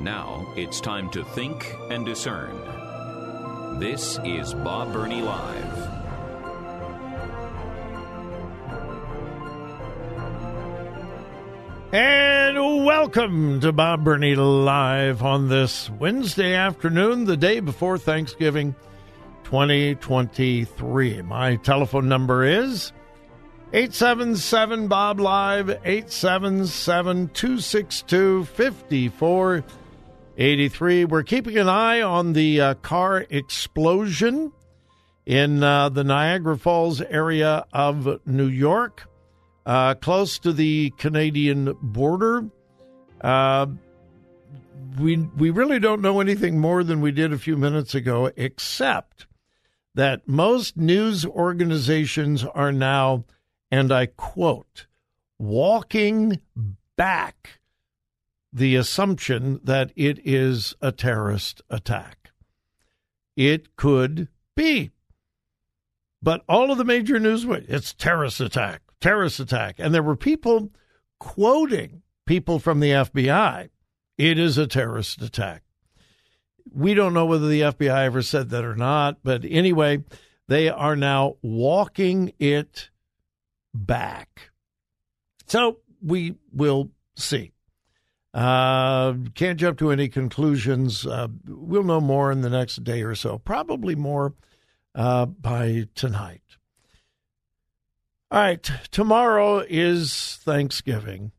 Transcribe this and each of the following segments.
Now it's time to think and discern. This is Bob Burney Live. And welcome to Bob Burney Live on this Wednesday afternoon, the day before Thanksgiving 2023. My telephone number is 877 Bob Live, 877 262 5483. We're keeping an eye on the uh, car explosion in uh, the Niagara Falls area of New York uh, close to the Canadian border. Uh, we we really don't know anything more than we did a few minutes ago, except that most news organizations are now, and I quote, walking back the assumption that it is a terrorist attack. It could be. But all of the major news, it's terrorist attack terrorist attack. And there were people quoting people from the FBI. It is a terrorist attack. We don't know whether the FBI ever said that or not, but anyway, they are now walking it back. So we will see. Uh, can't jump to any conclusions. Uh, we'll know more in the next day or so, probably more uh, by tonight. All right, tomorrow is Thanksgiving.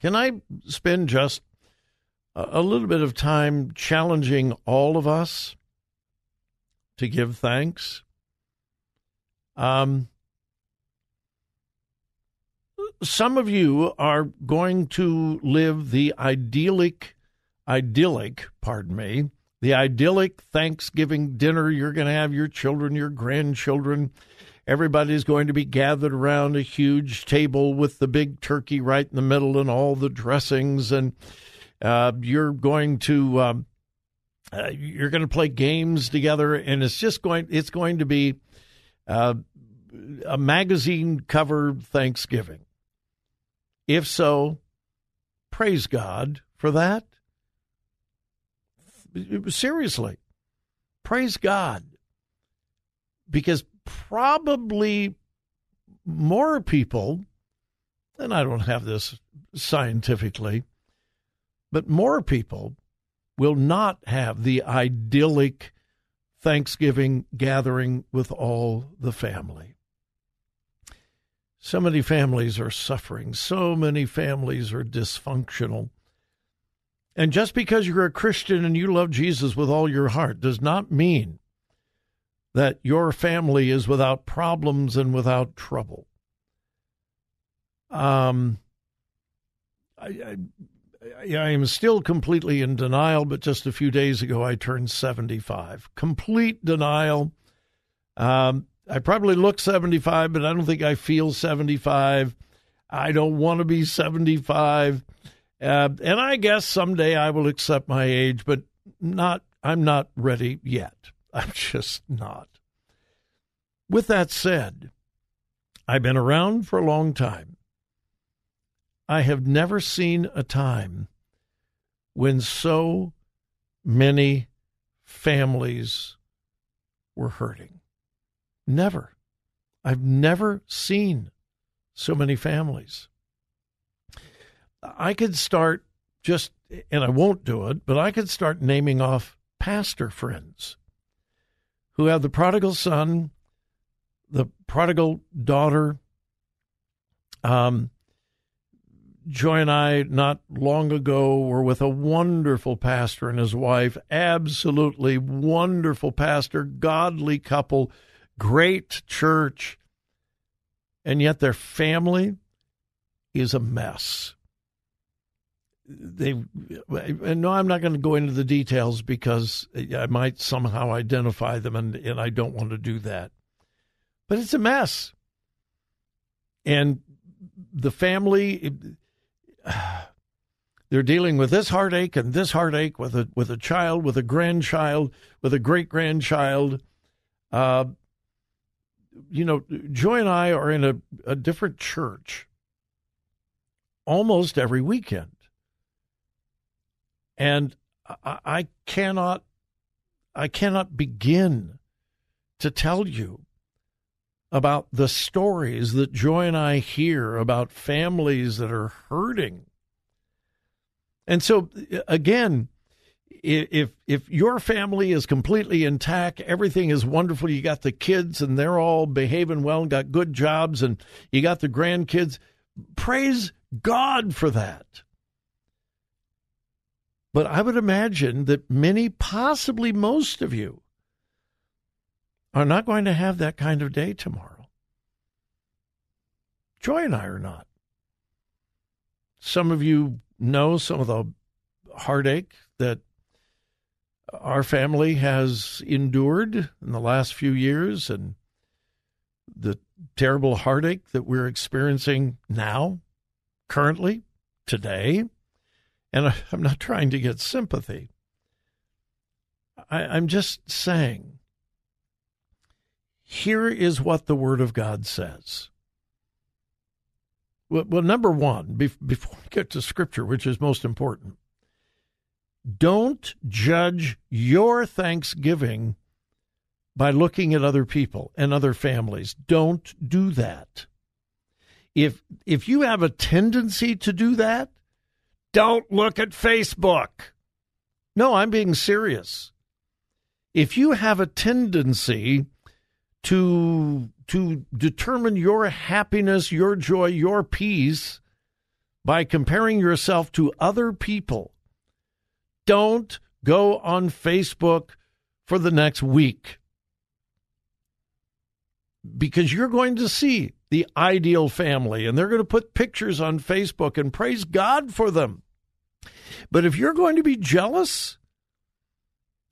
Can I spend just a little bit of time challenging all of us to give thanks? Um, some of you are going to live the idyllic, idyllic, pardon me, the idyllic Thanksgiving dinner you're going to have your children, your grandchildren. Everybody's going to be gathered around a huge table with the big turkey right in the middle and all the dressings, and uh, you're going to um, uh, you're going to play games together, and it's just going it's going to be uh, a magazine cover Thanksgiving. If so, praise God for that seriously, praise God. Because probably more people, and I don't have this scientifically, but more people will not have the idyllic Thanksgiving gathering with all the family. So many families are suffering. So many families are dysfunctional. And just because you're a Christian and you love Jesus with all your heart does not mean that your family is without problems and without trouble. Um, I, I, I am still completely in denial, but just a few days ago I turned 75. Complete denial. Um, I probably look 75, but I don't think I feel 75. I don't want to be 75. Uh, and I guess someday I will accept my age, but not. I'm not ready yet. I'm just not. With that said, I've been around for a long time. I have never seen a time when so many families were hurting. Never. I've never seen so many families. I could start just, and I won't do it, but I could start naming off pastor friends who have the prodigal son, the prodigal daughter. Um, Joy and I, not long ago, were with a wonderful pastor and his wife, absolutely wonderful pastor, godly couple, great church. And yet their family is a mess. They and no, I'm not going to go into the details because I might somehow identify them, and, and I don't want to do that. But it's a mess, and the family they're dealing with this heartache and this heartache with a with a child, with a grandchild, with a great grandchild. Uh, you know, Joy and I are in a, a different church almost every weekend. And I, I cannot I cannot begin to tell you about the stories that Joy and I hear about families that are hurting. And so again, if if your family is completely intact, everything is wonderful, you got the kids and they're all behaving well and got good jobs and you got the grandkids, praise God for that. But I would imagine that many, possibly most of you, are not going to have that kind of day tomorrow. Joy and I are not. Some of you know some of the heartache that our family has endured in the last few years and the terrible heartache that we're experiencing now, currently, today. And I'm not trying to get sympathy. I, am just saying, here is what the Word of God says. Well, well number one, before we get to Scripture, which is most important, don't judge your Thanksgiving by looking at other people and other families. Don't do that. If if you have a tendency to do that, don't look at Facebook. No, I'm being serious. If you have a tendency to to determine your happiness, your joy, your peace by comparing yourself to other people, don't go on Facebook for the next week because you're going to see the ideal family and they're going to put pictures on Facebook and praise God for them. But if you're going to be jealous,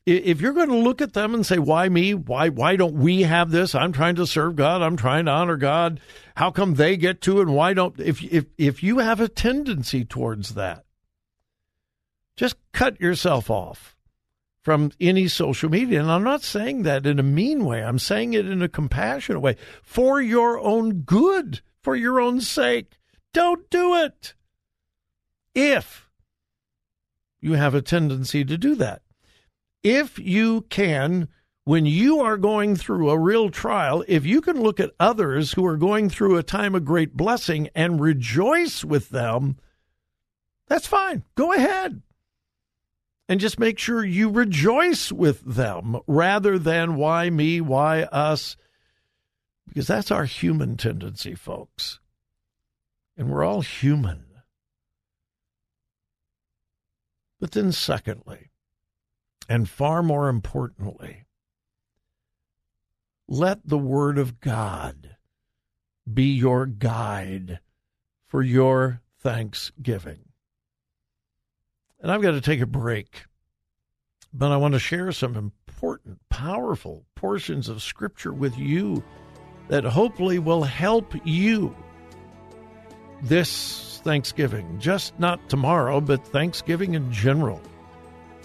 if you're going to look at them and say, "Why me? Why why don't we have this? I'm trying to serve God. I'm trying to honor God. How come they get to and why don't?" If if if you have a tendency towards that, just cut yourself off from any social media. And I'm not saying that in a mean way. I'm saying it in a compassionate way for your own good, for your own sake. Don't do it. If you have a tendency to do that. If you can, when you are going through a real trial, if you can look at others who are going through a time of great blessing and rejoice with them, that's fine. Go ahead. And just make sure you rejoice with them rather than why me, why us, because that's our human tendency, folks. And we're all human. But then, secondly, and far more importantly, let the Word of God be your guide for your thanksgiving. And I've got to take a break, but I want to share some important, powerful portions of Scripture with you that hopefully will help you this Thanksgiving. Just not tomorrow, but Thanksgiving in general.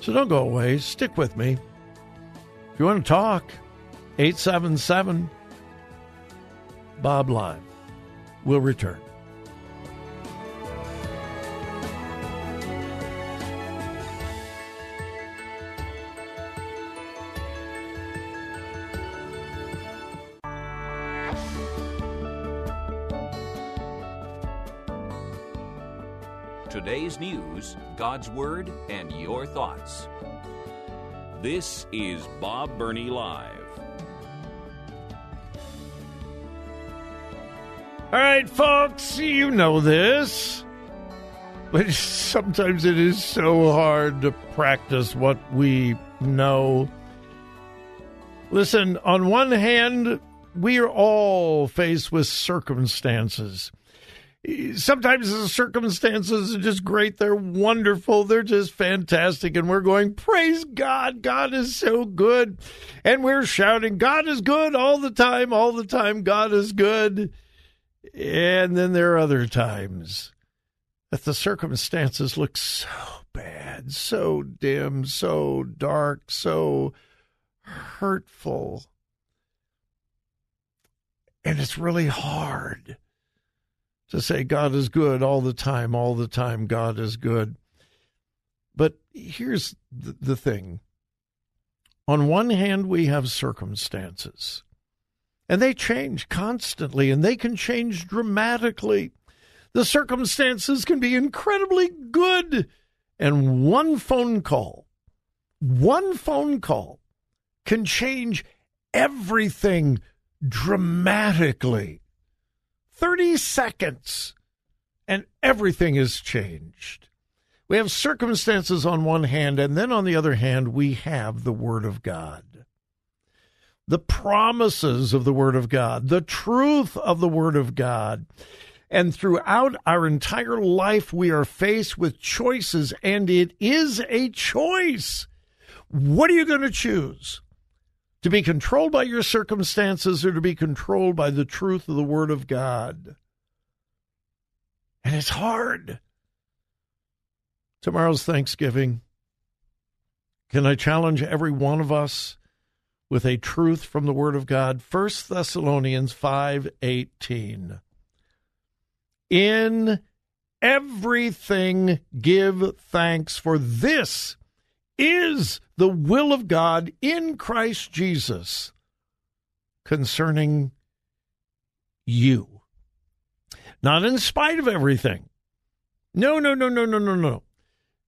So don't go away. Stick with me. If you want to talk, 877 Bob Live. We'll return. Today's news, God's Word, and your thoughts. This is Bob Burney Live. All right, folks, you know this. But sometimes it is so hard to practice what we know. Listen, on one hand, we are all faced with circumstances sometimes the circumstances are just great. They're wonderful. They're just fantastic. And we're going, Praise God. God is so good. And we're shouting, God is good all the time, all the time. God is good. And then there are other times that the circumstances look so bad, so dim, so dark, so hurtful. And it's really hard to say God is good all the time, all the time, God is good. But here's the, thing on one hand, we have circumstances, and they change constantly, and they can change dramatically. The circumstances can be incredibly good, and one phone call, one phone call can change everything dramatically. 30 seconds, and everything has changed. We have circumstances on one hand, and then on the other hand, we have the Word of God. The promises of the Word of God, the truth of the Word of God. And throughout our entire life, we are faced with choices, and it is a choice. What are you going to choose? To be controlled by your circumstances or to be controlled by the truth of the Word of God. And it's hard. Tomorrow's Thanksgiving. Can I challenge every one of us with a truth from the Word of God? 1 Thessalonians 5:18. In everything give thanks for this is the will of God in Christ Jesus concerning you. Not in spite of everything. No, no, no, no, no, no, no.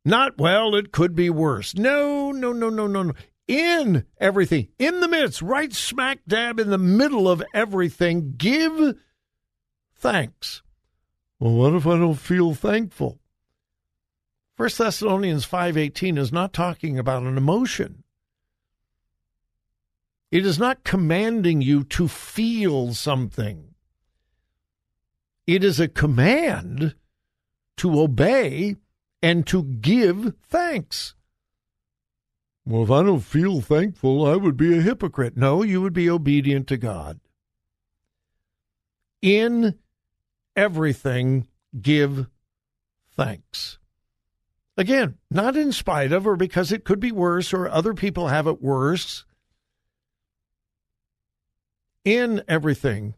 Not, well, it could be worse. No, no, no, no, no, no. In everything, in the midst, right smack dab in the middle of everything, give thanks. Well, what if I don't feel thankful? 1 Thessalonians 5:18 is not talking about an emotion. It is not commanding you to feel something. It is a command to obey and to give thanks. Well, if I don't feel thankful, I would be a hypocrite. No, you would be obedient to God. In everything, give thanks. Again, not in spite of or because it could be worse or other people have it worse. In everything,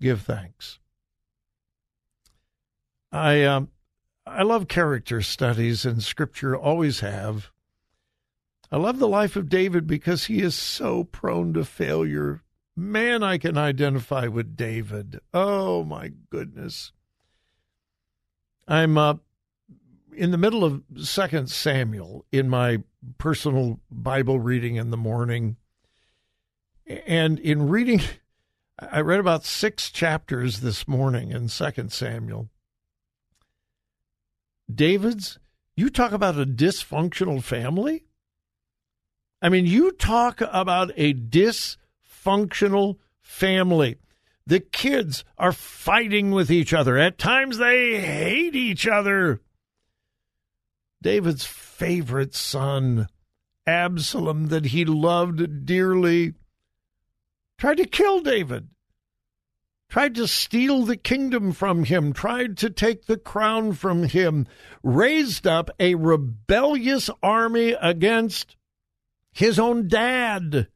give thanks. I um, I love character studies and scripture, always have. I love the life of David because he is so prone to failure. Man, I can identify with David. Oh my goodness. I'm uh, in the middle of Second Samuel in my personal Bible reading in the morning, and in reading, I read about six chapters this morning in Second Samuel. David's, you talk about a dysfunctional family. I mean, you talk about a dysfunctional family. The kids are fighting with each other. At times, they hate each other. David's favorite son, Absalom, that he loved dearly, tried to kill David, tried to steal the kingdom from him, tried to take the crown from him, raised up a rebellious army against his own dad,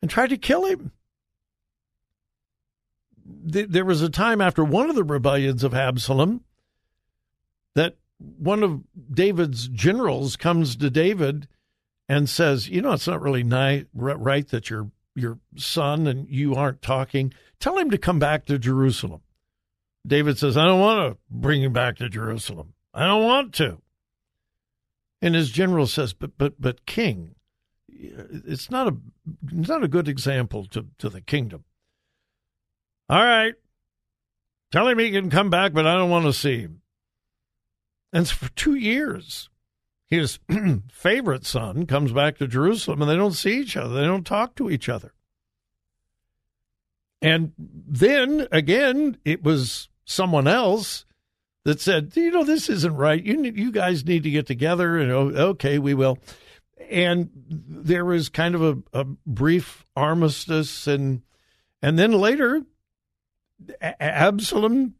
and tried to kill him. There was a time after one of the rebellions of Absalom that one of David's generals comes to David and says, "You know, it's not really nice, right that your your son and you aren't talking. Tell him to come back to Jerusalem." David says, "I don't want to bring him back to Jerusalem. I don't want to." And his general says, "But but but king, it's not a it's not a good example to to the kingdom." All right. Tell him he can come back, but I don't want to see him. And for two years, his favorite son comes back to Jerusalem and they don't see each other. They don't talk to each other. And then again, it was someone else that said, you know, this isn't right. You you guys need to get together. And oh, okay, we will. And there was kind of a, a brief armistice, and and then later, Absalom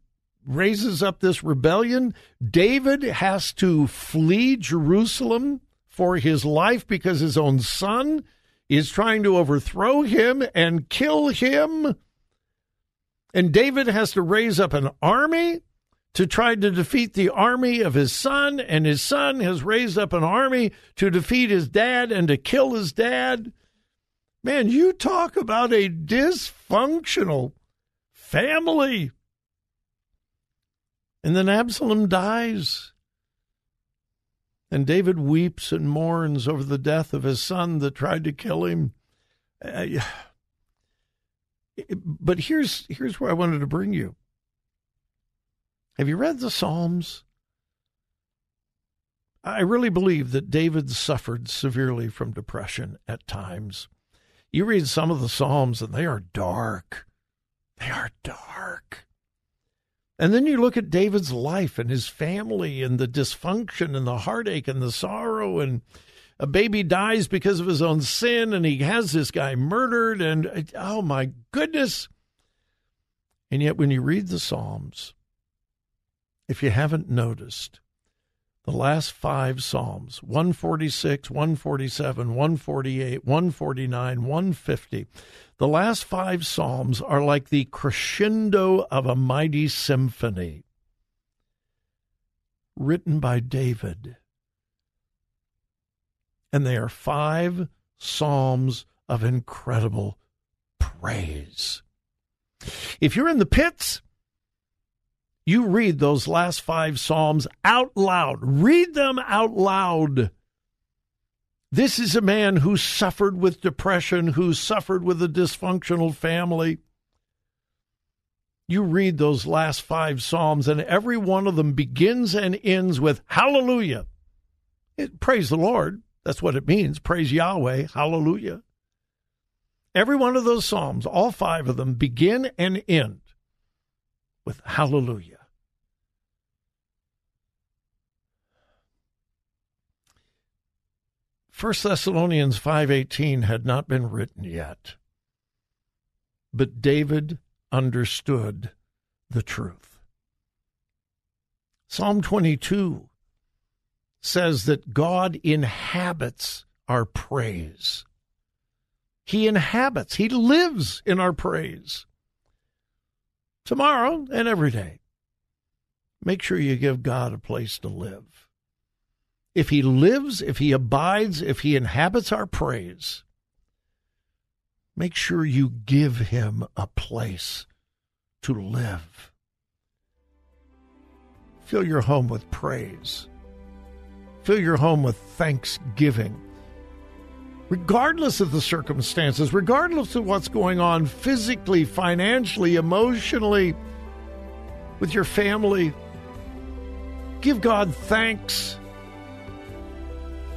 raises up this rebellion. David has to flee Jerusalem for his life because his own son is trying to overthrow him and kill him. And David has to raise up an army to try to defeat the army of his son, and his son has raised up an army to defeat his dad and to kill his dad. Man, you talk about a dysfunctional family. And then Absalom dies. And David weeps and mourns over the death of his son that tried to kill him. Uh, but here's here's where I wanted to bring you. Have you read the Psalms? I really believe that David suffered severely from depression at times. You read some of the Psalms and they are dark. They are dark. And then you look at David's life and his family and the dysfunction and the heartache and the sorrow and a baby dies because of his own sin and he has this guy murdered and oh my goodness. And yet when you read the Psalms, if you haven't noticed, the last five Psalms 146, 147, 148, 149, 150 the last five Psalms are like the crescendo of a mighty symphony written by David. And they are five Psalms of incredible praise. If you're in the pits, you read those last five Psalms out loud. Read them out loud. This is a man who suffered with depression, who suffered with a dysfunctional family. You read those last five Psalms, and every one of them begins and ends with Hallelujah. It, praise the Lord. That's what it means. Praise Yahweh. Hallelujah. Every one of those Psalms, all five of them, begin and end with Hallelujah. First Thessalonians 5:18 had not been written yet. But David understood the truth. Psalm 22 says that God inhabits our praise. He inhabits, He lives in our praise. Tomorrow and every day, make sure you give God a place to live if he lives, if he abides, if he inhabits our praise, make sure you give him a place to live. Fill your home with praise. Fill your home with thanksgiving. Regardless of the circumstances, regardless of what's going on physically, financially, emotionally, with your family, give God thanks